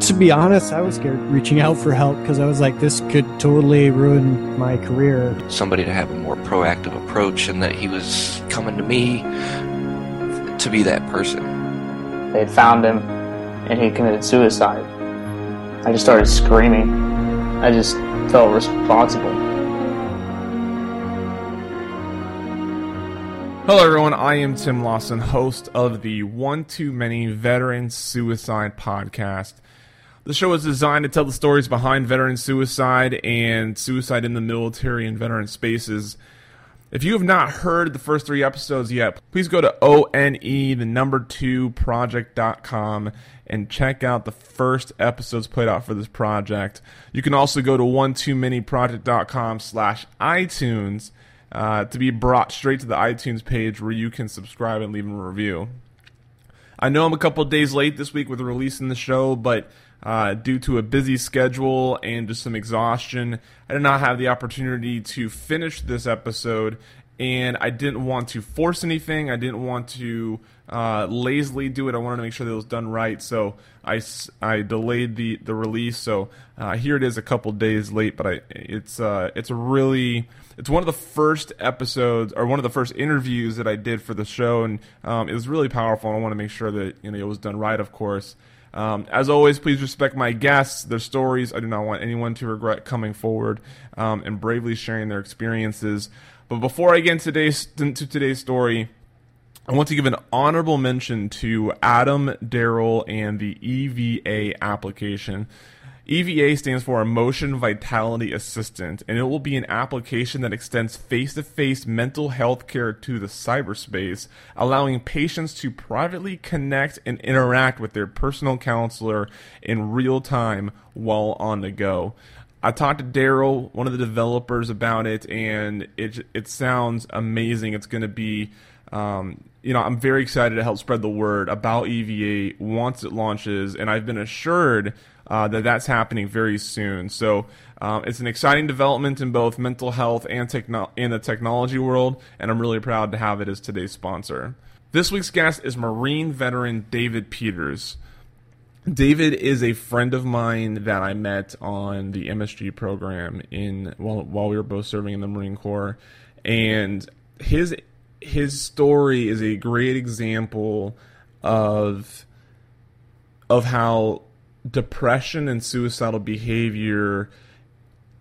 To be honest, I was scared reaching out for help because I was like, this could totally ruin my career. Somebody to have a more proactive approach, and that he was coming to me to be that person. They found him, and he committed suicide. I just started screaming. I just felt responsible. Hello, everyone. I am Tim Lawson, host of the One Too Many Veteran Suicide Podcast. The show is designed to tell the stories behind veteran suicide and suicide in the military and veteran spaces. If you have not heard the first three episodes yet, please go to ONE, the number two project.com and check out the first episodes played out for this project. You can also go to one too many project.com slash iTunes uh, to be brought straight to the iTunes page where you can subscribe and leave a review. I know I'm a couple days late this week with releasing the show, but uh, due to a busy schedule and just some exhaustion, I did not have the opportunity to finish this episode, and I didn't want to force anything. I didn't want to uh, lazily do it. I wanted to make sure that it was done right, so I, I delayed the, the release. So uh, here it is, a couple days late, but I it's uh, it's really it's one of the first episodes or one of the first interviews that I did for the show, and um, it was really powerful. I want to make sure that you know it was done right, of course. Um, as always, please respect my guests, their stories. I do not want anyone to regret coming forward um, and bravely sharing their experiences. But before I get into today's, into today's story, I want to give an honorable mention to Adam Daryl, and the EVA application. EVA stands for Emotion Vitality Assistant, and it will be an application that extends face to face mental health care to the cyberspace, allowing patients to privately connect and interact with their personal counselor in real time while on the go. I talked to Daryl, one of the developers, about it, and it it sounds amazing. It's going to be, um, you know, I'm very excited to help spread the word about EVA once it launches, and I've been assured uh, that that's happening very soon. So um, it's an exciting development in both mental health and techno- in the technology world, and I'm really proud to have it as today's sponsor. This week's guest is Marine veteran David Peters. David is a friend of mine that I met on the MSG program in while while we were both serving in the Marine Corps, and his his story is a great example of of how depression and suicidal behavior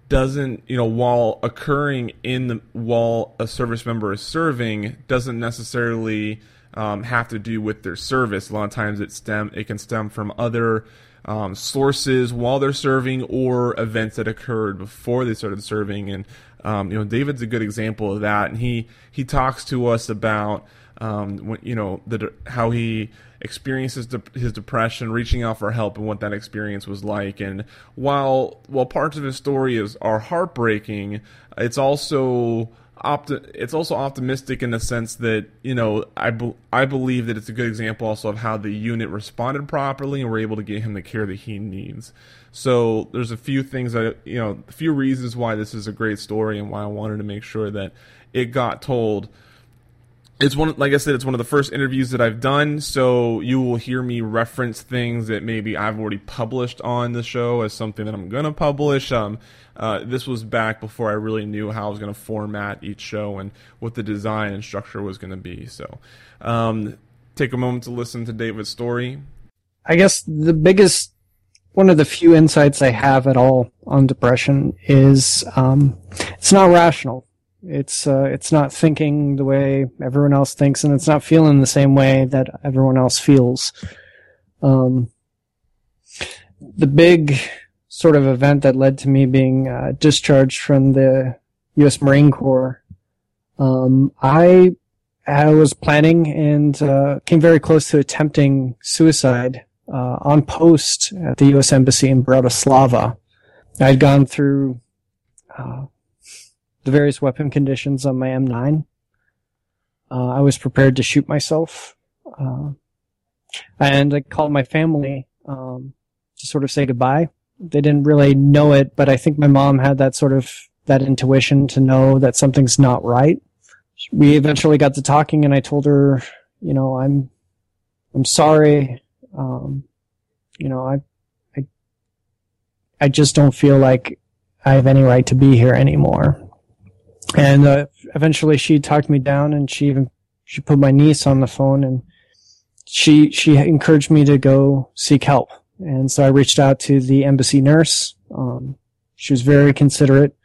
doesn't you know while occurring in the while a service member is serving doesn't necessarily um, have to do with their service. A lot of times it stem it can stem from other um, sources while they're serving or events that occurred before they started serving. And um, you know david's a good example of that. And he he talks to us about um, when, you know the how he experiences de- his depression, reaching out for help, and what that experience was like. And while while parts of his story is are heartbreaking, it's also opti- it's also optimistic in the sense that you know I be- I believe that it's a good example also of how the unit responded properly and were able to get him the care that he needs. So there's a few things that you know, a few reasons why this is a great story and why I wanted to make sure that it got told it's one like I said, it's one of the first interviews that I've done, so you will hear me reference things that maybe I've already published on the show as something that I'm gonna publish. Um, uh, this was back before I really knew how I was gonna format each show and what the design and structure was gonna be. So, um, take a moment to listen to David's story. I guess the biggest one of the few insights I have at all on depression is um, it's not rational. It's uh, it's not thinking the way everyone else thinks, and it's not feeling the same way that everyone else feels. Um, the big sort of event that led to me being uh, discharged from the U.S. Marine Corps, um, I I was planning and uh, came very close to attempting suicide uh, on post at the U.S. Embassy in Bratislava. I'd gone through uh, the various weapon conditions on my M9. Uh, I was prepared to shoot myself. Uh, and I called my family um, to sort of say goodbye. They didn't really know it, but I think my mom had that sort of that intuition to know that something's not right. We eventually got to talking, and I told her, you know, I'm, I'm sorry. Um, you know, I, I, I just don't feel like I have any right to be here anymore. And uh, eventually, she talked me down, and she even she put my niece on the phone, and she she encouraged me to go seek help. And so I reached out to the embassy nurse. Um, she was very considerate.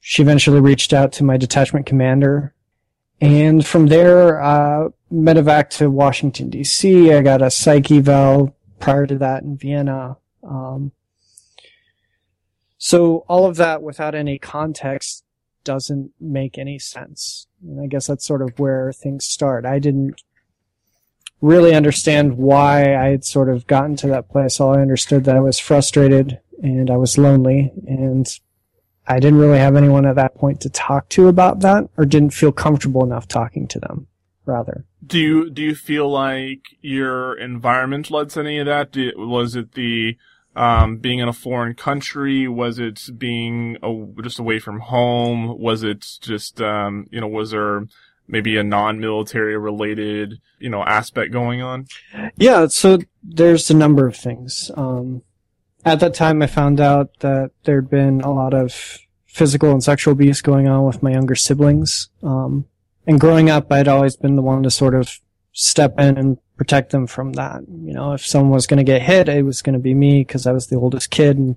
She eventually reached out to my detachment commander. And from there, uh, medevac to Washington DC. I got a psych eval prior to that in Vienna. Um, so all of that without any context doesn't make any sense. And I guess that's sort of where things start. I didn't really understand why I had sort of gotten to that place. All I understood that I was frustrated and I was lonely and I didn't really have anyone at that point to talk to about that or didn't feel comfortable enough talking to them rather. Do you do you feel like your environment led to any of that? Was it the um, being in a foreign country? Was it being a, just away from home? Was it just um, you know was there maybe a non-military related you know aspect going on? Yeah, so there's a number of things. Um, at that time, I found out that there'd been a lot of physical and sexual abuse going on with my younger siblings. Um, and growing up, I'd always been the one to sort of step in and protect them from that. You know, if someone was going to get hit, it was going to be me because I was the oldest kid and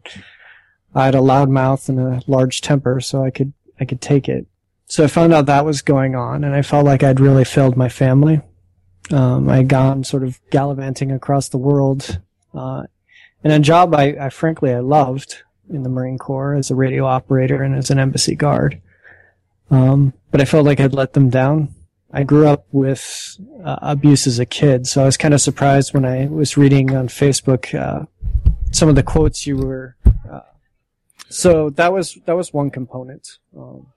I had a loud mouth and a large temper, so I could I could take it. So I found out that was going on, and I felt like I'd really failed my family. Um, I had gone sort of gallivanting across the world, uh, in a job I, I frankly I loved in the Marine Corps as a radio operator and as an embassy guard. Um, but I felt like I'd let them down. I grew up with uh, abuse as a kid, so I was kind of surprised when I was reading on Facebook uh, some of the quotes you were. Uh, so that was that was one component. Um,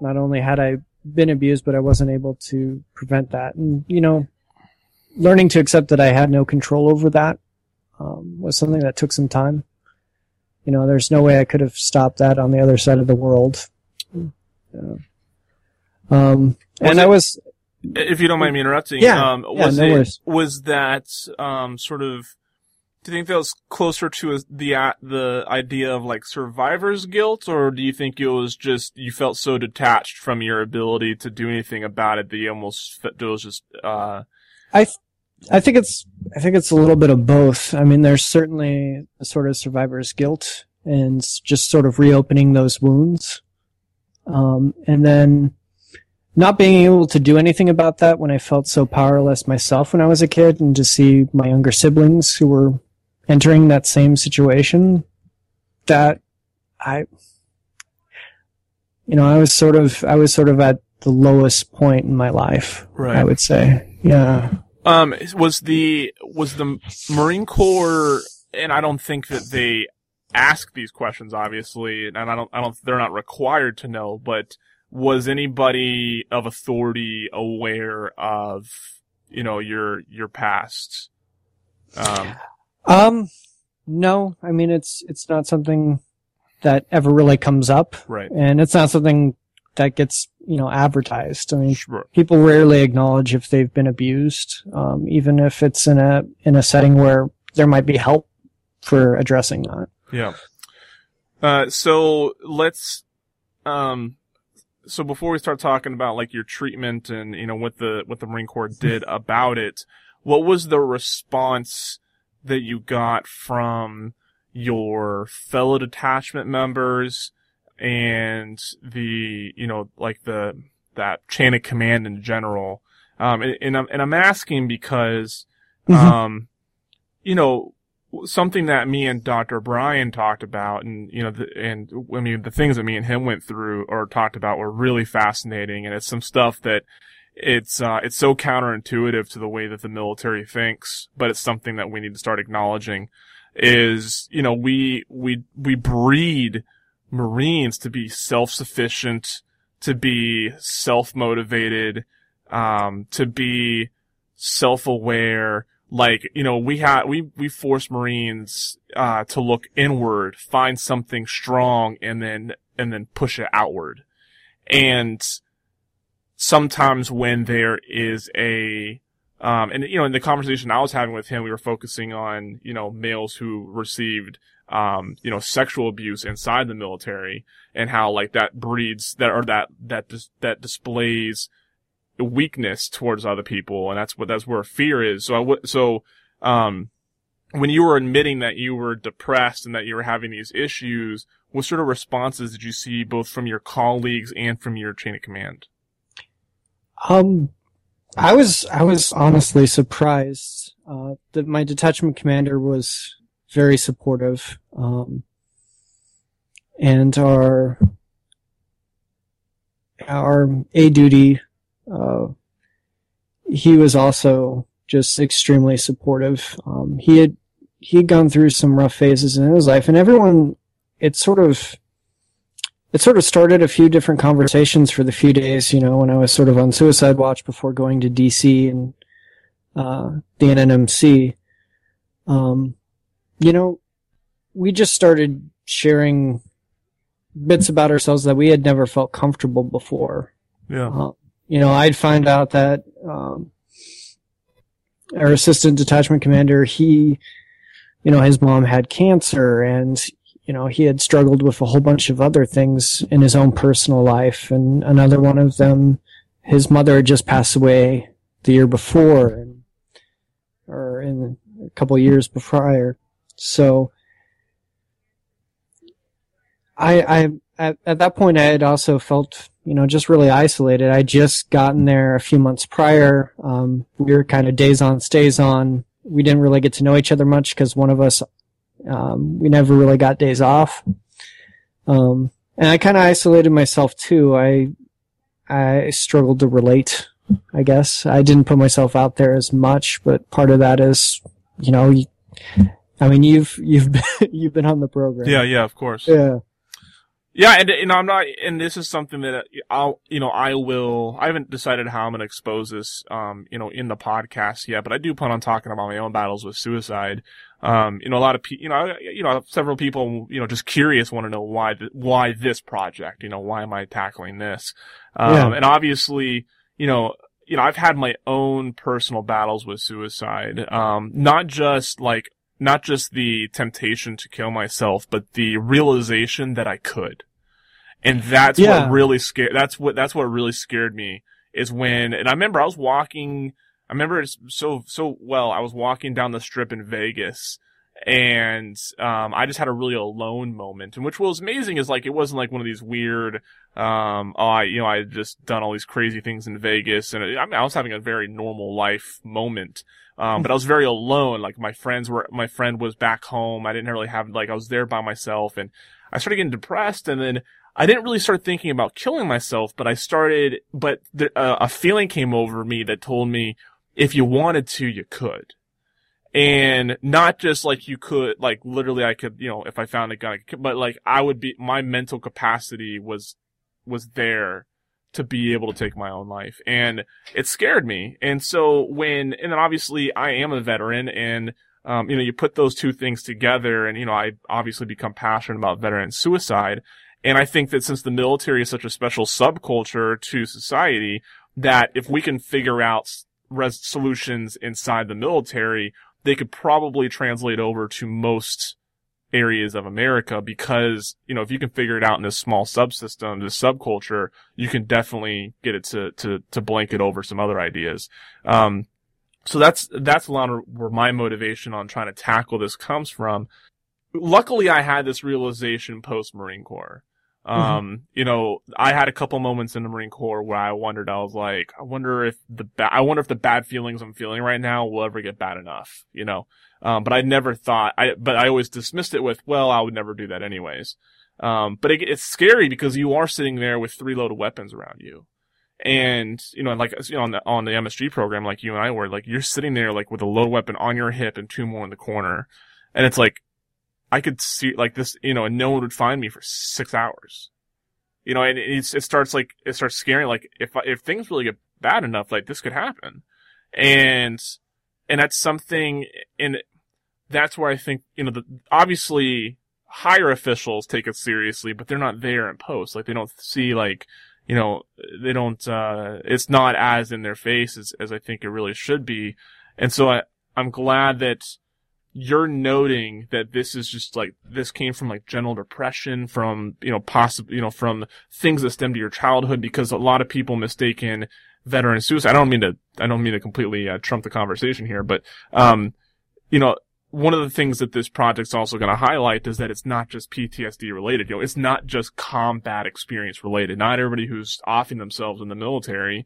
not only had I been abused, but I wasn't able to prevent that, and you know, learning to accept that I had no control over that um, was something that took some time. You know, there's no way I could have stopped that on the other side of the world. Yeah. Um, and it- I was, If you don't mind me interrupting, Yeah, um, yeah, was no it worries. was that um, sort of? Do you think that was closer to a, the uh, the idea of like survivor's guilt, or do you think it was just you felt so detached from your ability to do anything about it that you almost it was just uh, I, th- I think it's, I think it's a little bit of both. I mean, there's certainly a sort of survivor's guilt and just sort of reopening those wounds. Um, and then not being able to do anything about that when I felt so powerless myself when I was a kid and to see my younger siblings who were entering that same situation that I, you know, I was sort of, I was sort of at the lowest point in my life. Right. I would say. Yeah. Um, was the was the Marine Corps, and I don't think that they ask these questions, obviously, and I don't, I don't, they're not required to know, but was anybody of authority aware of, you know, your your past? Um, Um, no, I mean, it's, it's not something that ever really comes up right. and it's not something that gets, you know, advertised. I mean, Sure. people rarely acknowledge if they've been abused, um, even if it's in a, in a setting where there might be help for addressing that. Yeah. Uh, so let's, um, so before we start talking about like your treatment and, you know, what the, what the Marine Corps did about it, what was the response that you got from your fellow detachment members and the, you know, like the, that chain of command in general? Um, and, and I'm, and I'm asking because, Mhm. um, you know, something that me and Dr. Bryan talked about and, you know, the, and I mean, the things that me and him went through or talked about were really fascinating. And it's some stuff that it's, uh, it's so counterintuitive to the way that the military thinks, but it's something that we need to start acknowledging is, you know, we, we, we breed Marines to be self-sufficient, to be self motivated, um, to be self aware. Like, you know, we had, we, we force Marines, uh, to look inward, find something strong and then, and then push it outward. And sometimes when there is a, um, and you know, in the conversation I was having with him, we were focusing on, you know, males who received, um, you know, sexual abuse inside the military and how like that breeds that or that, that, dis- that displays weakness towards other people. And that's what, that's where fear is. So I would, so, um, when you were admitting that you were depressed and that you were having these issues, what sort of responses did you see both from your colleagues and from your chain of command? Um, I was I was honestly surprised uh, that my detachment commander was very supportive, um, and our our A duty, uh, he was also just extremely supportive. Um, he had he had gone through some rough phases in his life, and everyone, it sort of it sort of started a few different conversations for the few days, you know, when I was sort of on suicide watch before going to DC and uh, the NNMC. Um, you know, we just started sharing bits about ourselves that we had never felt comfortable before. Yeah. Uh, you know, I'd find out that um, our assistant detachment commander, he, you know, his mom had cancer and you know, he had struggled with a whole bunch of other things in his own personal life. And another one of them, his mother had just passed away the year before and, or in a couple of years prior. So I, I, at, at that point, I had also felt, you know, just really isolated. I just gotten there a few months prior. Um, we were kind of days on, stays on. We didn't really get to know each other much because one of us um, we never really got days off. Um, and I kind of isolated myself too. I, I struggled to relate, I guess. I didn't put myself out there as much, but part of that is, you know, you, I mean, you've, you've been, you've been on the program. Yeah, yeah, of course. Yeah. Yeah, and you know, I'm not, and this is something that I'll, you know, I will. I haven't decided how I'm going to expose this, um, you know, in the podcast yet, but I do plan on talking about my own battles with suicide. Um, you know, a lot of people, you know, you know, several people, you know, just curious want to know why, why this project, you know, why am I tackling this? Um, Yeah. and obviously, you know, you know, I've had my own personal battles with suicide. Um, not just like, not just the temptation to kill myself, but the realization that I could. And that's Yeah. what really scared, that's what, that's what really scared me is when, and I remember I was walking, I remember it so, so well, I was walking down the strip in Vegas and, um, I just had a really alone moment. And which was amazing is like, it wasn't like one of these weird, um, oh, I, you know, I had just done all these crazy things in Vegas and I, mean, I was having a very normal life moment. Um, but I was very alone. Like my friends were, my friend was back home. I didn't really have, like, I was there by myself and I started getting depressed and then I didn't really start thinking about killing myself, but I started, but uh, a feeling came over me that told me if you wanted to, you could. And not just like you could, like literally I could, you know, if I found a gun, but like I would be, my mental capacity was, was there to be able to take my own life. And it scared me. And so when, and then obviously I am a veteran and, um, you know, you put those two things together and, you know, I obviously become passionate about veteran suicide. And I think that since the military is such a special subculture to society, that if we can figure out res- solutions inside the military, they could probably translate over to most areas of America because, you know, if you can figure it out in this small subsystem, this subculture, you can definitely get it to, to, to blanket over some other ideas. Um, so that's, that's a lot of where my motivation on trying to tackle this comes from. Luckily, I had this realization post Marine Corps. Um, you know, I had a couple moments in the Marine Corps where I wondered, I was like, I wonder if the ba- I wonder if the bad feelings I'm feeling right now will ever get bad enough, you know? Um, but I never thought, I, but I always dismissed it with, well, I would never do that anyways. Um, but it, it's scary because you are sitting there with three loaded weapons around you. And, you know, like, you know, on the, on the MSG program, like you and I were, like, you're sitting there, like, with a loaded weapon on your hip and two more in the corner. And it's like, I could see, like, this, you know, and no one would find me for six hours. you know, and it's, it starts like it starts scaring. Like if if things really get bad enough, like this could happen, and and that's something, and that's where I think you know the obviously higher officials take it seriously, but they're not there in post. Like they don't see like you know they don't. uh It's not as in their face as as I think it really should be, and so I I'm glad that you're noting that this is just like this came from like general depression from you know possibly you know from things that stem to your childhood because a lot of people mistaken veteran suicide. I don't mean to I don't mean to completely uh, trump the conversation here, but um you know one of the things that this project's also going to highlight is that it's not just PTSD related. You know, it's not just combat experience related. Not everybody who's offing themselves in the military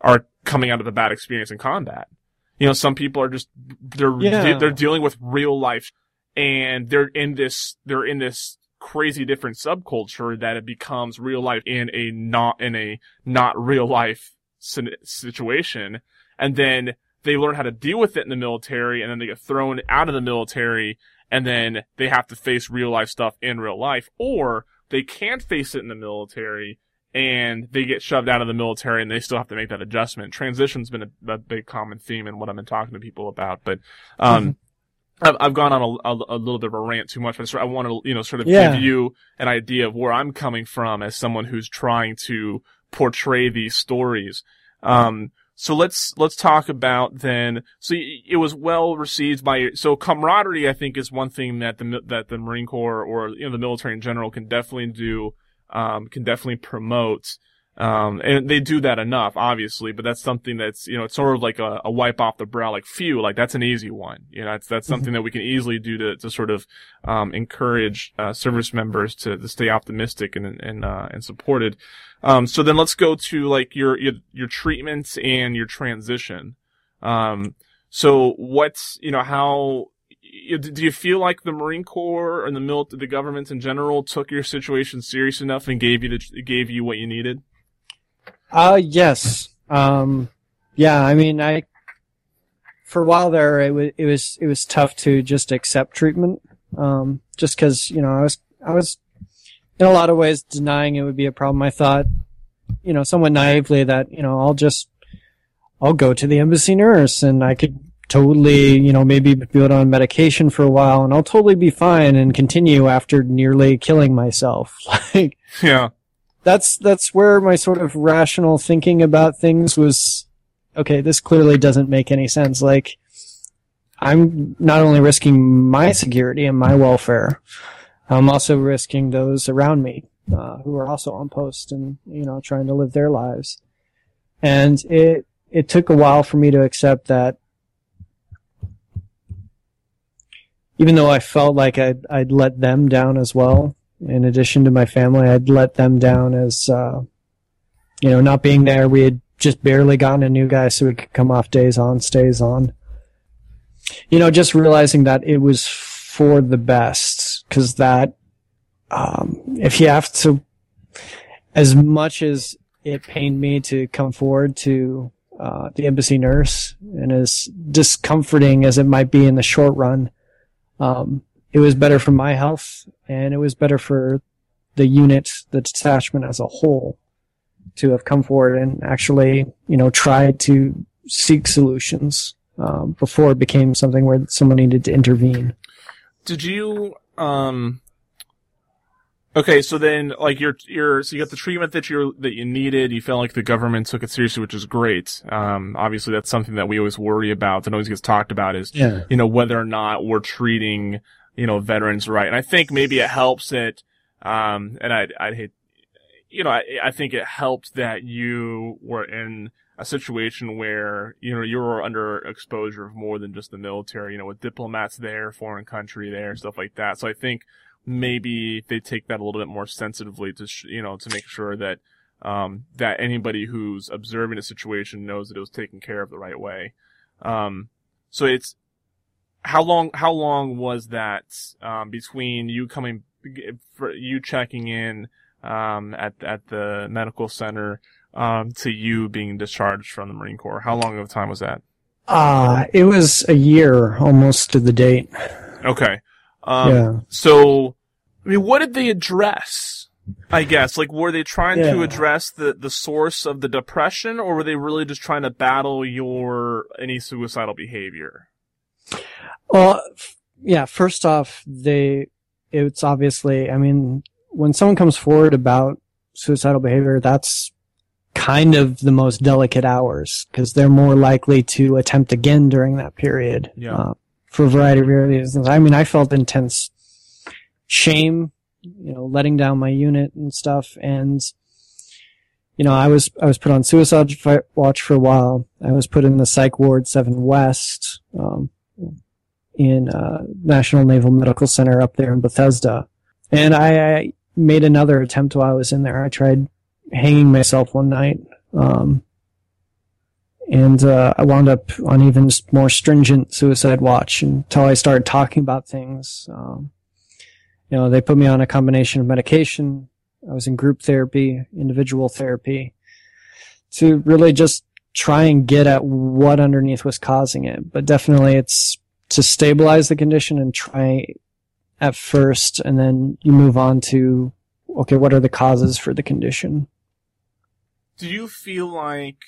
are coming out of a bad experience in combat. You know, some people are just they're Yeah. they're dealing with real life, and they're in this they're in this crazy different subculture that it becomes real life in a not in a not real life situation, and then they learn how to deal with it in the military, and then they get thrown out of the military, and then they have to face real life stuff in real life, or they can't face it in the military and they get shoved out of the military and they still have to make that adjustment. Transition's been a, a big common theme in what I've been talking to people about, but, um, I've, I've gone on a, a, a little bit of a rant too much, but I want to, you know, sort of Yeah. give you an idea of where I'm coming from as someone who's trying to portray these stories. Um, so let's, let's talk about then, so it was well received by, so camaraderie, I think, is one thing that the, that the Marine Corps or, you know, the military in general can definitely do, um, can definitely promote. Um, and they do that enough, obviously, but that's something that's, you know, it's sort of like a, a wipe off the brow, like, phew, like that's an easy one. You know, that's, that's something that we can easily do to, to sort of, um, encourage, uh, service members to, to stay optimistic and, and, uh, and supported. Um, so then let's go to like your, your, your treatments and your transition. Um, so what's, you know, how, do you feel like the Marine Corps and the mil- the government in general took your situation serious enough and gave you the, gave you what you needed? Uh, yes. Um, yeah, I mean, I, for a while there, it was, it was, it was tough to just accept treatment. Um, just cause, you know, I was, I was in a lot of ways denying it would be a problem. I thought, you know, somewhat naively that, you know, I'll just, I'll go to the embassy nurse and I could totally, you know, maybe be on medication for a while and I'll totally be fine and continue after nearly killing myself. Like, Yeah. That's that's where my sort of rational thinking about things was okay this clearly doesn't make any sense. Like i'm not only risking my security and my welfare i'm also risking those around me uh, who are also on post and you know trying to live their lives. And it it took a while for me to accept that even though i felt like i'd, I'd let them down as well in addition to my family, I'd let them down as, uh, you know, not being there. We had just barely gotten a new guy so we could come off days on, stays on. You know, just realizing that it was for the best because that, um, if you have to, as much as it pained me to come forward to, uh, the embassy nurse and as discomforting as it might be in the short run, um, it was better for my health and it was better for the unit, the detachment as a whole to have come forward and actually, you know, tried to seek solutions um, before it became something where someone needed to intervene. Did you, um, okay, so then, like, your, your, so you got the treatment that you that you needed, you felt like the government took it seriously, which is great. Um, obviously that's something that we always worry about and always gets talked about is, Yeah. you know, whether or not we're treating, you know, veterans right. And I think maybe it helps that, um, and I'd, I'd hate, you know, I, I think it helped that you were in a situation where, you know, you were under exposure of more than just the military, you know, with diplomats there, foreign country there, stuff like that. So I think maybe they take that a little bit more sensitively to, sh- you know, to make sure that, um, that anybody who's observing a situation knows that it was taken care of the right way. Um, so it's, how long, how long was that, um, between you coming, for you checking in, um, at, at the medical center, um, to you being discharged from the Marine Corps? How long of a time was that? Uh, it was a year almost to the date. Okay. Um, yeah. So, I mean, what did they address? I guess. Like, were they trying to address the, the source of the depression, or were they really just trying to battle your any suicidal behavior? Well, f- yeah. First off, they it's obviously. I mean, when someone comes forward about suicidal behavior, that's kind of the most delicate hours because they're more likely to attempt again during that period. Yeah. Uh, for a variety of reasons. I mean, I felt intense shame, you know, letting down my unit and stuff, and you know, I was I was put on suicide watch for a while. I was put in the psych ward seven west. Um, in uh, National Naval Medical Center up there in Bethesda. And I, I made another attempt while I was in there. I tried hanging myself one night. Um, and uh, I wound up on even more stringent suicide watch until I started talking about things. Um, you know, they put me on a combination of medication. I was in group therapy, individual therapy, to really just try and get at what underneath was causing it. But definitely, it's to stabilize the condition and try at first, and then you move on to okay, what are the causes for the condition? Do you feel like,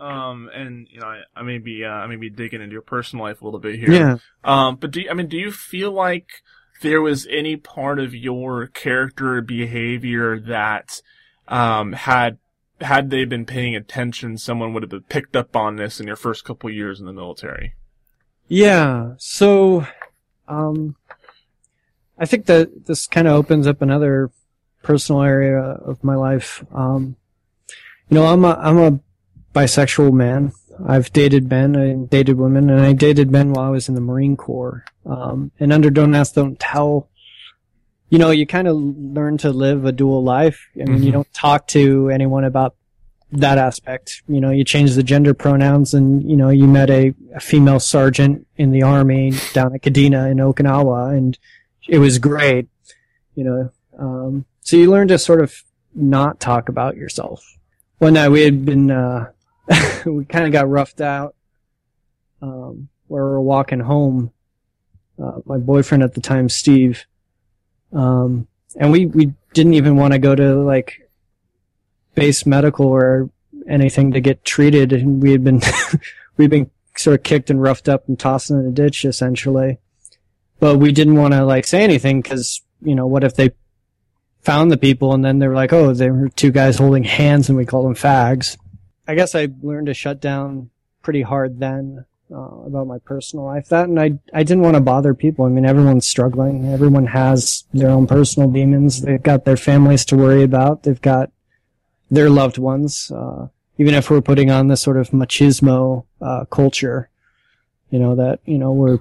um, and you know, I, I may be, uh, I may be digging into your personal life a little bit here. yeah. Um, but do you, I mean, do you feel like there was any part of your character or behavior that, um, had, had they been paying attention, someone would have picked up on this in your first couple years in the military? Yeah. So, um, I think that this kind of opens up another personal area of my life. Um, you know, I'm a, I'm a bisexual man. I've dated men, I dated women, and I dated men while I was in the Marine Corps. Um, and under Don't Ask, Don't Tell, you know, you kind of learn to live a dual life. I mean, you Mhm. don't talk to anyone about that aspect. You know, you change the gender pronouns and, you know, you met a, a female sergeant in the army down at Kadena in Okinawa and it was great, you know. Um, so you learn to sort of not talk about yourself. One night we had been, uh, we kind of got roughed out, um, where we were walking home. Uh, my boyfriend at the time, Steve, um, and we, we didn't even want to go to like base medical or anything to get treated. And we had been, we'd been sort of kicked and roughed up and tossed in a ditch essentially. But we didn't want to like say anything because, you know, what if they found the people and then they were like, oh, they were two guys holding hands and we called them fags. I guess I learned to shut down pretty hard then uh, about my personal life. That and I, I didn't want to bother people. I mean, everyone's struggling. Everyone has their own personal demons. They've got their families to worry about. They've got their loved ones. Uh, even if we're putting on this sort of machismo uh, culture, you know that you know we're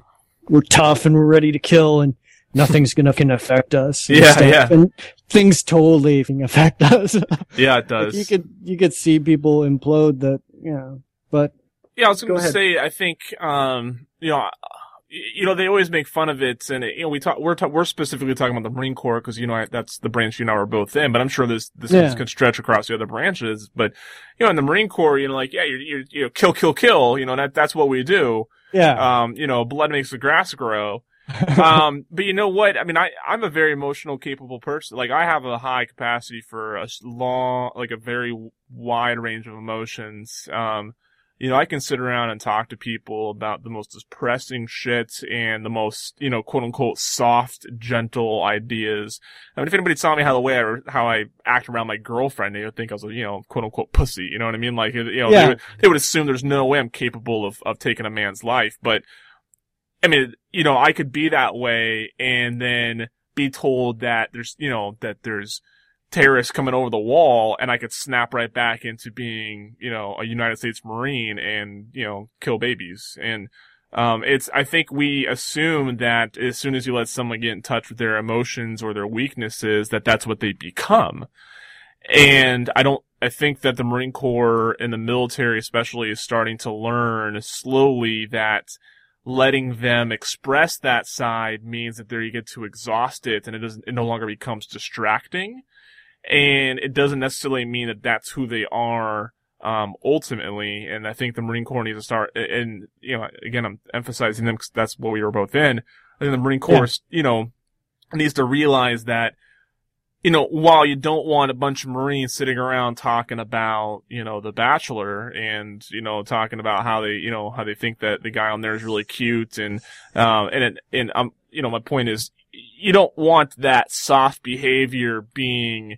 we're tough and we're ready to kill and nothing's gonna can affect us. and Yeah, stuff. yeah. And things totally can affect us. Yeah, it Like, does. you could you could see people implode that you know, but Yeah, I was gonna ahead. say, I think, um, you know, you know, they always make fun of it, and you know, we talk, we're ta- we're specifically talking about the Marine Corps because you know I, that's the branch you and I were both in, but I'm sure this this Yeah. could stretch across the other branches. But you know, in the Marine Corps, you know, like yeah, you're, you're you know, kill, kill, kill, you know, that that's what we do. yeah, Um, you know, blood makes the grass grow. um, but you know what? I mean, I, I'm a very emotional, capable person. Like, I have a high capacity for a long, like a very wide range of emotions. Um, you know, I can sit around and talk to people about the most depressing shit and the most, you know, quote unquote, soft, gentle ideas. I mean, if anybody saw me how the way I, how I act around my girlfriend, they would think I was a, you know, quote unquote pussy. You know what I mean? Like, you know, Yeah. they, would, they would assume there's no way I'm capable of, of taking a man's life. But, I mean, you know, I could be that way and then be told that there's, you know, that there's terrorists coming over the wall and I could snap right back into being, you know, a United States Marine and, you know, kill babies. And, um, it's, I think we assume that as soon as you let someone get in touch with their emotions or their weaknesses, that that's what they become. And I don't, I think that the Marine Corps and the military especially is starting to learn slowly that letting them express that side means that they get to exhaust it and it doesn't, it no longer becomes distracting. And it doesn't necessarily mean that that's who they are, um, ultimately. And I think the Marine Corps needs to start, and, you know, again, I'm emphasizing them because that's what we were both in. I think the Marine Corps, you know, needs to realize that, you know, while you don't want a bunch of Marines sitting around talking about, you know, The Bachelor and, you know, talking about how they, you know, how they think that the guy on there is really cute and, um, and, and, um, you know, my point is, you don't want that soft behavior being,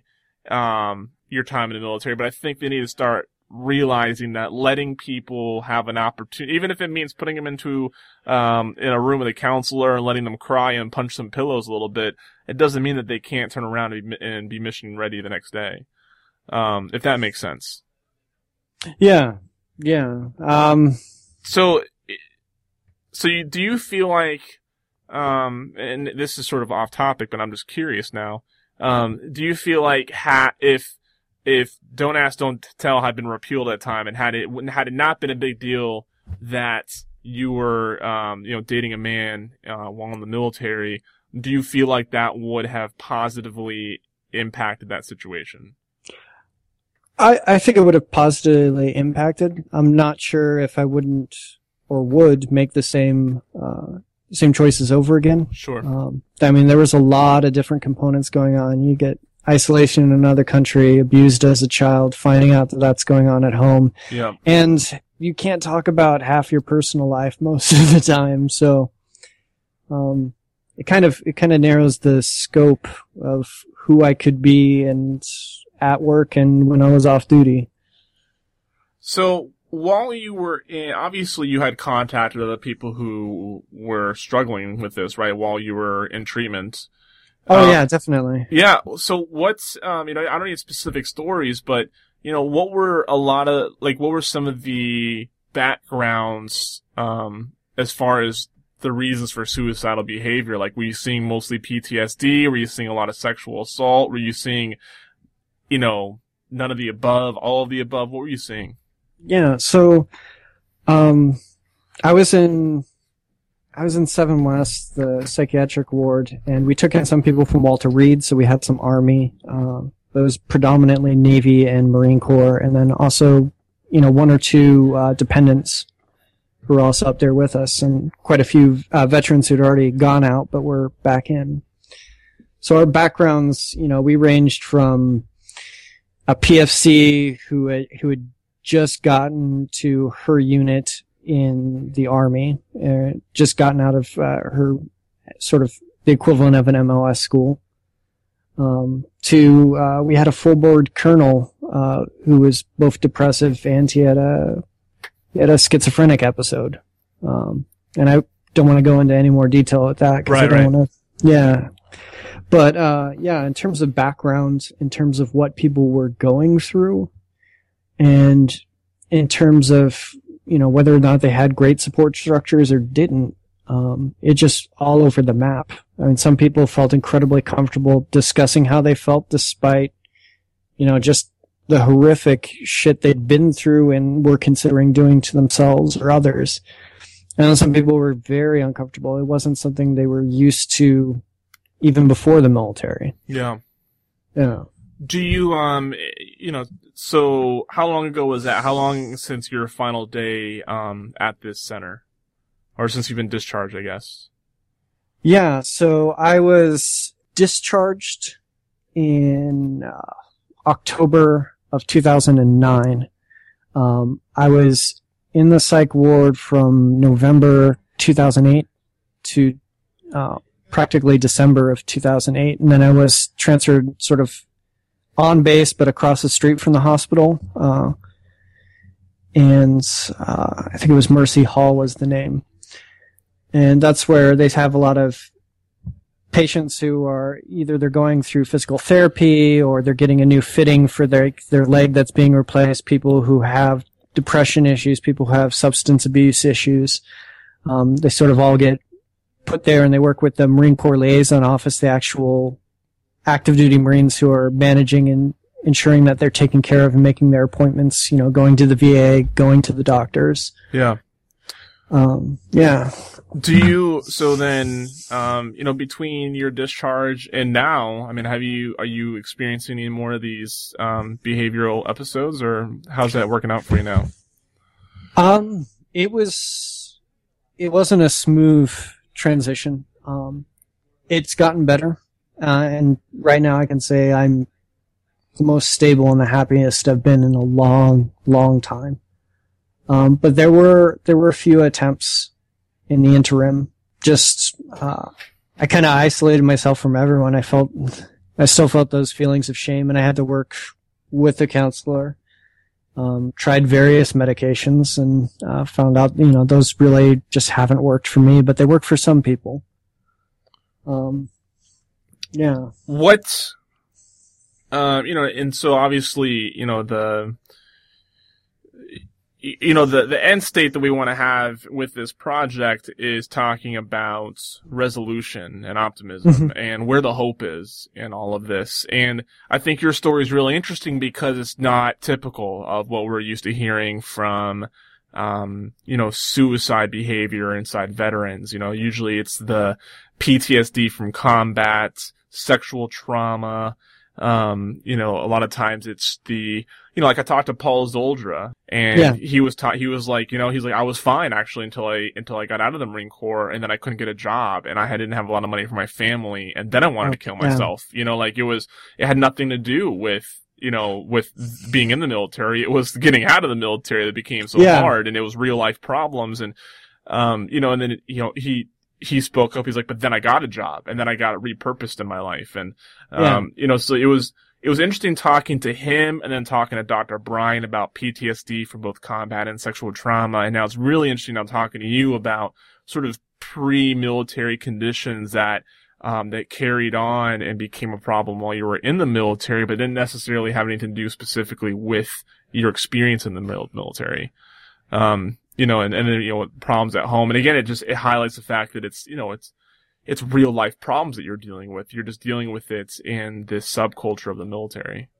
um, your time in the military, but I think they need to start realizing that letting people have an opportunity, even if it means putting them into, um, in a room with a counselor and letting them cry and punch some pillows a little bit, it doesn't mean that they can't turn around and be, mission ready the next day. Um, if that makes sense. Yeah, yeah. Um, So, so you, do you feel like, um, and this is sort of off topic, but I'm just curious now. Um, do you feel like ha- if if Don't Ask, Don't Tell had been repealed at the time, and had it had it not been a big deal that you were, um, you know, dating a man uh, while in the military, do you feel like that would have positively impacted that situation? I, I think it would have positively impacted. I'm not sure if I wouldn't or would make the same uh, same choices over again. Sure. Um, I mean, there was a lot of different components going on. You get isolation in another country, abused as a child, finding out that that's going on at home, Yeah. and you can't talk about half your personal life most of the time. So, um, it kind of it kind of narrows the scope of who I could be and at work and when I was off duty. So while you were in, obviously you had contacted other people who were struggling with this, right? While you were in treatment. Oh yeah, definitely. Yeah. So what's, um, you know, I don't need specific stories, but, you know, what were a lot of, like, what were some of the backgrounds, um, as far as the reasons for suicidal behavior? Like, were you seeing mostly PTSD? Were you seeing a lot of sexual assault? Were you seeing, you know, none of the above, all of the above? What were you seeing? Yeah, so um I was in I was in Seven West, the psychiatric ward, and we took in some people from Walter Reed, so we had some Army, um, was predominantly Navy and Marine Corps, and then also, you know, one or two uh, dependents who were also up there with us, and quite a few uh, veterans who'd already gone out but were back in. So our backgrounds, you know, we ranged from a PFC who had, who had just gotten to her unit in the army, uh, just gotten out of uh, her sort of the equivalent of an MOS school. Um, to uh, we had a full bird colonel uh, who was both depressive and he had a he had a schizophrenic episode. Um, and I don't want to go into any more detail with that because I Right, don't right. want to. Yeah, but uh, yeah, in terms of background, in terms of what people were going through, and in terms of you know whether or not they had great support structures or didn't, um, it just all over the map. I mean, some people felt incredibly comfortable discussing how they felt despite, you know, just the horrific shit they'd been through and were considering doing to themselves or others. And some people were very uncomfortable. It wasn't something they were used to even before the military. Yeah. Yeah. Do you, um, you know, so how long ago was that? How long since your final day, um, at this center? Or since you've been discharged, I guess? Yeah, so I was discharged in uh, October of 2009. Um, I was in the psych ward from November 2008 to uh, practically December of 2008, and then I was transferred sort of on base, but across the street from the hospital. Uh, and uh, I think it was Mercy Hall was the name and that's where they have a lot of patients who are either they're going through physical therapy or they're getting a new fitting for their their leg that's being replaced. People who have depression issues, people who have substance abuse issues. Um, they sort of all get put there, and they work with the Marine Corps liaison office, the actual active duty Marines who are managing and ensuring that they're taken care of and making their appointments. You know, going to the VA, going to the doctors. Yeah. Um, yeah. Do you, so then, um, you know, between your discharge and now, I mean, have you, are you experiencing any more of these, um, behavioral episodes or how's that working out for you now? Um, it was, it wasn't a smooth transition. Um, it's gotten better. Uh, and right now I can say I'm the most stable and the happiest I've been in a long, long time. Um, but there were there were a few attempts in the interim. Just uh, I kind of isolated myself from everyone. I felt I still felt those feelings of shame, and I had to work with a counselor. Um, tried various medications and uh, found out you know those really just haven't worked for me, but they work for some people. Um, yeah. What, uh, you know, and so obviously, you know, the, you know, the, the end state that we want to have with this project is talking about resolution and optimism and where the hope is in all of this. And I think your story is really interesting because it's not typical of what we're used to hearing from, um, you know, suicide behavior inside veterans. You know, usually it's the PTSD from combat, sexual trauma. Um, you know, a lot of times it's the, you know, like I talked to Paul Zoldra and Yeah. he was taught, he was like, you know, he's like, I was fine actually until I, until I got out of the Marine Corps and then I couldn't get a job and I didn't have a lot of money for my family and then I wanted to kill Yeah. myself. You know, like it was, it had nothing to do with, you know, with being in the military. It was getting out of the military that became so Yeah. hard and it was real life problems and, um, you know, and then, you know, he, he spoke up. He's like, but then I got a job and then I got it repurposed in my life. And, Yeah. um, you know, so it was, it was interesting talking to him and then talking to Dr. Bryan about PTSD from both combat and sexual trauma. And now it's really interesting I'm talking to you about sort of pre-military conditions that, um, that carried on and became a problem while you were in the military, but didn't necessarily have anything to do specifically with your experience in the military. Um, you know, and, and then, you know, problems at home. And again, it just, it highlights the fact that it's, you know, it's, it's real life problems that you're dealing with. You're just dealing with it in this subculture of the military.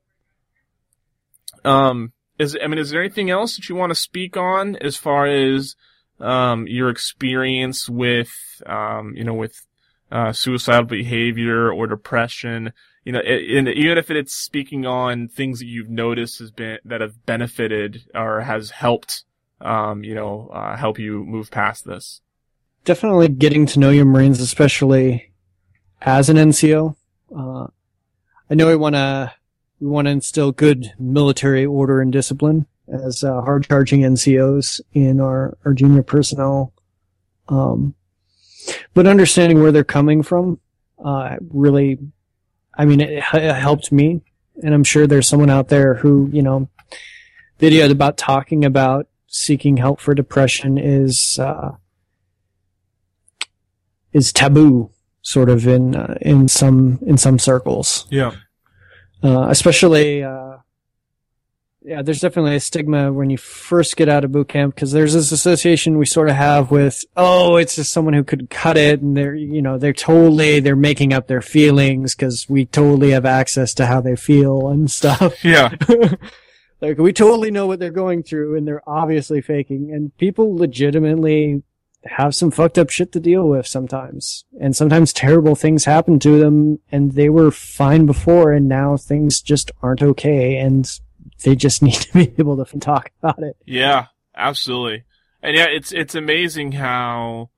Um, is, I mean, is there anything else that you want to speak on as far as, um, your experience with, um, you know, with, uh, suicidal behavior or depression? You know, and even if it's speaking on things that you've noticed has been, that have benefited or has helped, um, you know, uh, help you move past this. definitely getting to know your Marines, especially as an NCO. Uh, I know we want to we want to instill good military order and discipline as uh, hard charging NCOs in our our junior personnel. Um, but understanding where they're coming from, uh, really, I mean, it, it helped me, and I'm sure there's someone out there who you know, idea about talking about seeking help for depression is. Uh, is taboo sort of in uh, in some in some circles Yeah. uh, especially uh, yeah there's definitely a stigma when you first get out of boot camp because there's this association we sort of have with oh it's just someone who could cut it and they're you know they're totally they're making up their feelings because we totally have access to how they feel and stuff Yeah. like we totally know what they're going through and they're obviously faking and people legitimately have some fucked up shit to deal with sometimes and sometimes terrible things happen to them and they were fine before and now things just aren't okay and they just need to be able to talk about it Yeah, absolutely. And yeah, it's it's amazing how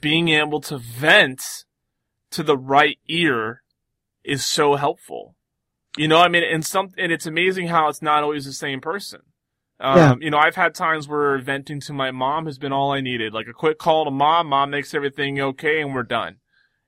being able to vent to the right ear is so helpful. You know, I mean, and some, and it's amazing how it's not always the same person. Um, Yeah. you know, I've had times where venting to my mom has been all I needed. Like a quick call to mom, mom makes everything okay and we're done.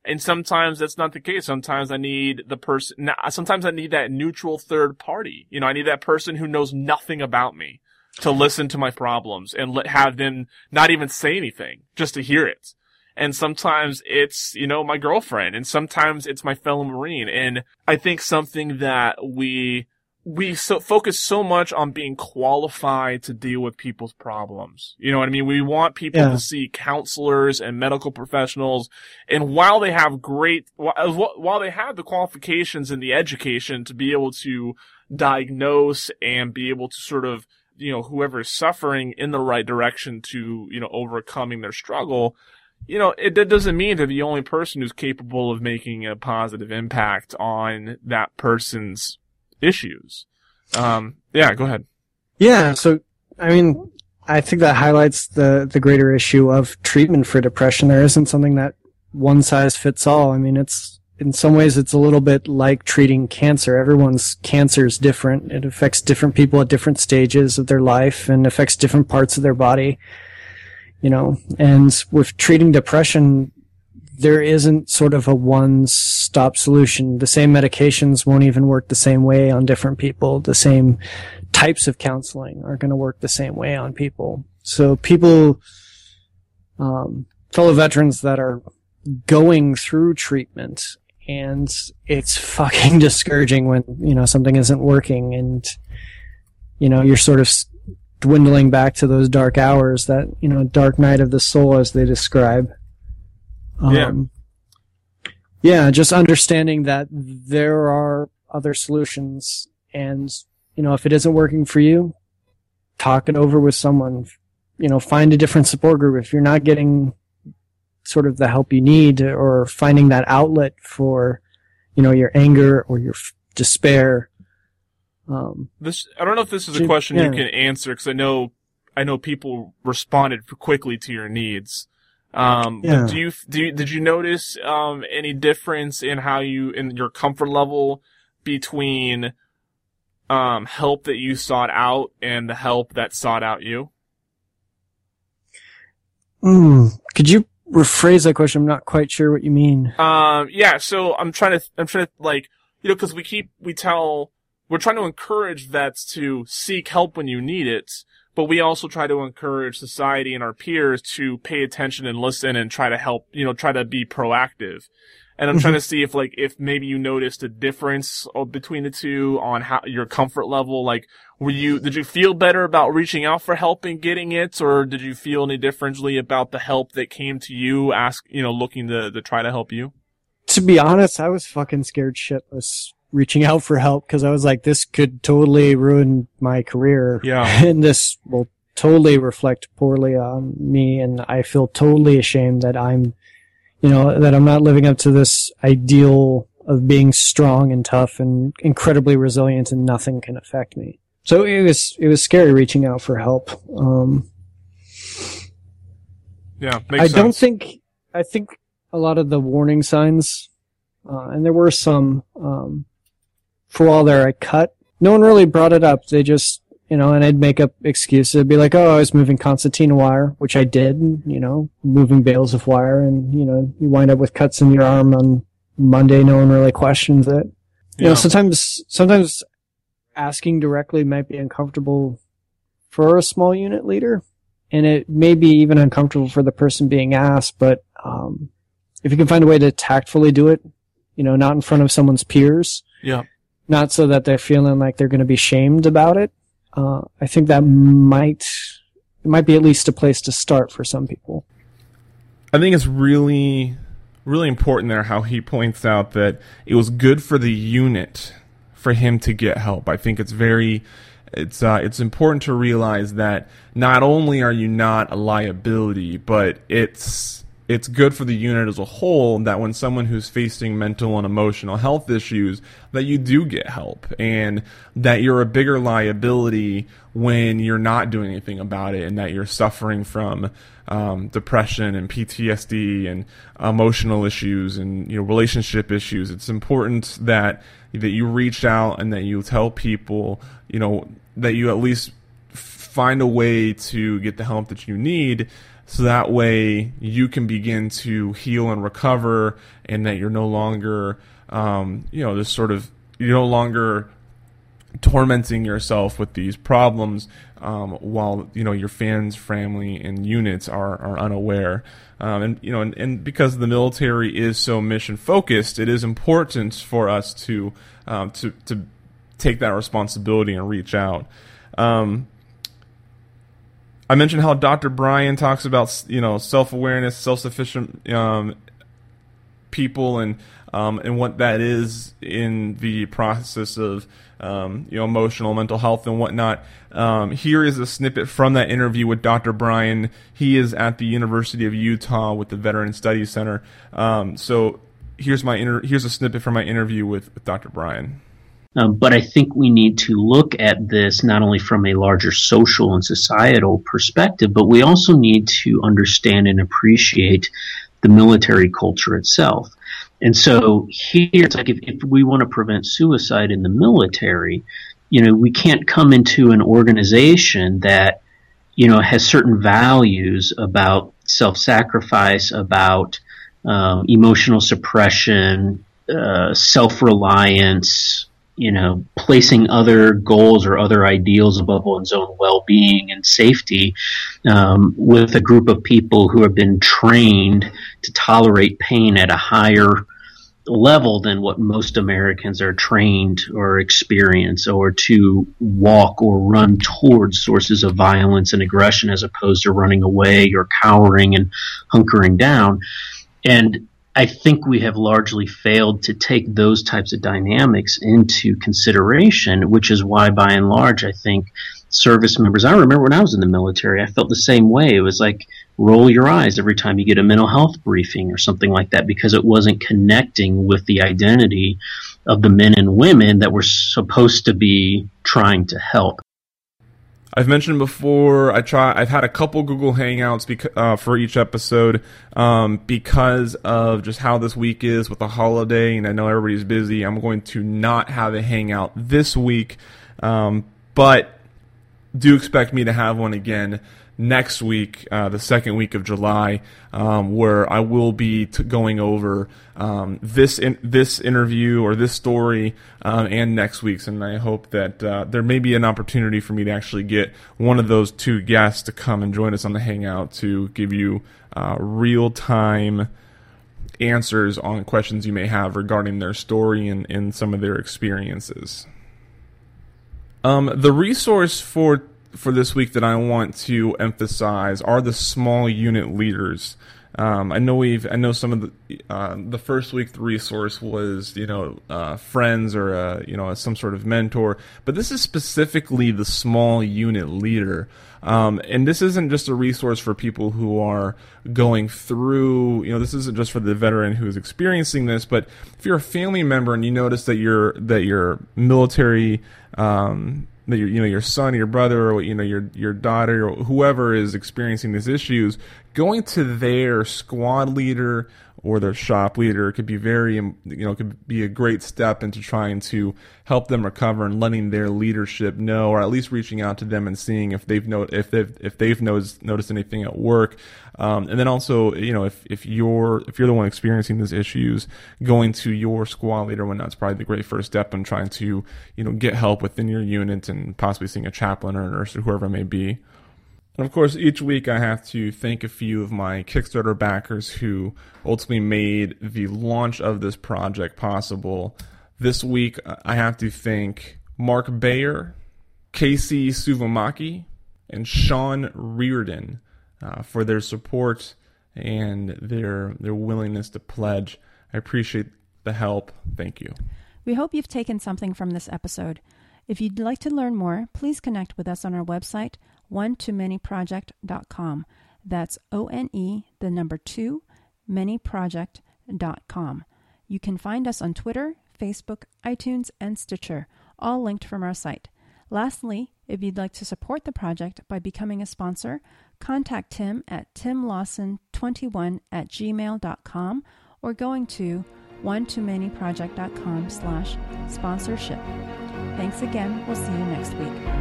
And sometimes that's not the case. Sometimes I need the person, sometimes I need that neutral third party. You know, I need that person who knows nothing about me to listen to my problems and let, have them not even say anything, just to hear it. And sometimes it's, you know, my girlfriend and sometimes it's my fellow Marine. And I think something that we, we so focus so much on being qualified to deal with people's problems. You know what I mean? We want people Yeah. to see counselors and medical professionals. And while they have great, while uh, while they have the qualifications and the education to be able to diagnose and be able to sort of, you know, whoever is suffering in the right direction to, you know, overcoming their struggle, you know, it, that doesn't mean they're the only person who's capable of making a positive impact on that person's issues. Um, yeah, go ahead. yeah so i mean i think that highlights the the greater issue of treatment for depression there isn't something that one size fits all i mean it's in some ways it's a little bit like treating cancer. Everyone's cancer is different. It affects different people at different stages of their life and affects different parts of their body. You know, and with treating depression, there isn't sort of a one stop solution. The same medications won't even work the same way on different people. The same types of counseling are going to work the same way on people. So people, um, fellow veterans that are going through treatment and it's fucking discouraging when, you know, something isn't working and, you know, you're sort of dwindling back to those dark hours that, you know, dark night of the soul as they describe. Um, yeah. yeah, just understanding that there are other solutions and, you know, if it isn't working for you, talk it over with someone, you know, find a different support group. If you're not getting sort of the help you need or finding that outlet for, you know, your anger or your f- despair. Um, this, I don't know if this is a question yeah. you can answer because I know, I know people responded quickly to your needs. Um, yeah. do you, do you, did you notice, um, any difference in how you, in your comfort level between, um, help that you sought out and the help that sought out you? Mm, could you rephrase that question? I'm not quite sure what you mean. Um, yeah, so I'm trying to, I'm trying to, like, you know, cause we keep, we tell, we're trying to encourage vets to seek help when you need it, but we also try to encourage society and our peers to pay attention and listen and try to help, you know, try to be proactive. And I'm trying mm-hmm. to see if like, if maybe you noticed a difference uh, between the two on how your comfort level, like, were you, did you feel better about reaching out for help and getting it, or did you feel any differently about the help that came to you, ask, you know, looking to, to try to help you? To be honest, I was fucking scared shitless reaching out for help because I was like, this could totally ruin my career. Yeah. and this will totally reflect poorly on me. And I feel totally ashamed that I'm, you know, that I'm not living up to this ideal of being strong and tough and incredibly resilient and nothing can affect me. So it was it was scary reaching out for help. Um, yeah, I sense. don't think I think a lot of the warning signs, uh, and there were some. Um, for a while there, I cut. No one really brought it up. They just you know, and I'd make up excuses. I'd be like, "Oh, I was moving concertina wire," which I did. You know, moving bales of wire, and you know, you wind up with cuts in your arm on Monday. No one really questions it. You yeah. know, sometimes sometimes asking directly might be uncomfortable for a small unit leader, and it may be even uncomfortable for the person being asked. But um, if you can find a way to tactfully do it, you know, not in front of someone's peers, yeah, not so that they're feeling like they're going to be shamed about it. Uh, I think that might it might be at least a place to start for some people. I think it's really really important there how he points out that it was good for the unit for him to get help. I think it's very it's uh, it's important to realize that not only are you not a liability, but it's it's good for the unit as a whole that when someone who's facing mental and emotional health issues that you do get help and that you're a bigger liability when you're not doing anything about it and that you're suffering from um, depression and PTSD and emotional issues and you know relationship issues. It's important that that you reach out and that you tell people you know that you at least find a way to get the help that you need so that way you can begin to heal and recover and that you're no longer um, you know this sort of you're no longer tormenting yourself with these problems um, while you know your fans family and units are, are unaware. Um, and you know and, and, because the military is so mission focused it is important for us to um, to to take that responsibility and reach out. Um, I mentioned how Dr. Bryan talks about you know self awareness, self sufficient um, people, and um, and what that is in the process of um, you know emotional mental health and whatnot. Um, here is a snippet from that interview with Dr. Bryan. He is at the University of Utah with the Veteran Studies Center. Um, so here's my inter- here's a snippet from my interview with, with Dr. Bryan. Um, but I think we need to look at this not only from a larger social and societal perspective, but we also need to understand and appreciate the military culture itself. And so here it's like if, if we want to prevent suicide in the military, you know, we can't come into an organization that, you know, has certain values about self-sacrifice, about um, emotional suppression, uh, self-reliance, you know, placing other goals or other ideals above one's own well-being and safety um, with a group of people who have been trained to tolerate pain at a higher level than what most Americans are trained or experience, or to walk or run towards sources of violence and aggression as opposed to running away or cowering and hunkering down. And I think we have largely failed to take those types of dynamics into consideration, which is why, by and large, I think service members. I remember when I was in the military, I felt the same way. It was like roll your eyes every time you get a mental health briefing or something like that because it wasn't connecting with the identity of the men and women that were supposed to be trying to help. I've mentioned before. I try. I've had a couple Google Hangouts uh, for each episode um, because of just how this week is with the holiday, and I know everybody's busy. I'm going to not have a hangout this week, um, but do expect me to have one again next week, uh, the second week of July, um, where I will be t- going over um, this in- this interview or this story um, and next week's. And I hope that uh, there may be an opportunity for me to actually get one of those two guests to come and join us on the Hangout to give you uh, real time answers on questions you may have regarding their story and, and some of their experiences. Um, the resource for for this week that I want to emphasize are the small unit leaders. Um, I know we've I know some of the uh, the first week the resource was you know uh, friends or uh, you know some sort of mentor, but this is specifically the small unit leader. Um, and this isn't just a resource for people who are going through, you know, this isn't just for the veteran who is experiencing this, but if you're a family member and you notice that your that your military um, your you know your son, your brother, or you know your your daughter, or whoever is experiencing these issues, going to their squad leader or their shop leader. Could be very you know could be a great step into trying to help them recover and letting their leadership know or at least reaching out to them and seeing if they've know if they've if they've noticed noticed anything at work. Um, and then also you know if if you're if you're the one experiencing these issues going to your squad leader when that's probably the great first step in trying to you know get help within your unit and possibly seeing a chaplain or a nurse or whoever it may be and of course, each week I have to thank a few of my Kickstarter backers who ultimately made the launch of this project possible. This week I have to thank Mark Bayer, Casey Suvamaki, and Sean Reardon uh, for their support and their their willingness to pledge. I appreciate the help. Thank you. We hope you've taken something from this episode. If you'd like to learn more, please connect with us on our website, one to manyproject.com. That's O N E, the number two, manyproject.com. You can find us on Twitter, Facebook, iTunes, and Stitcher, all linked from our site. Lastly, if you'd like to support the project by becoming a sponsor, contact Tim at timlawson21 at gmail.com or going to one to manyproject.com slash sponsorship. Thanks again. We'll see you next week.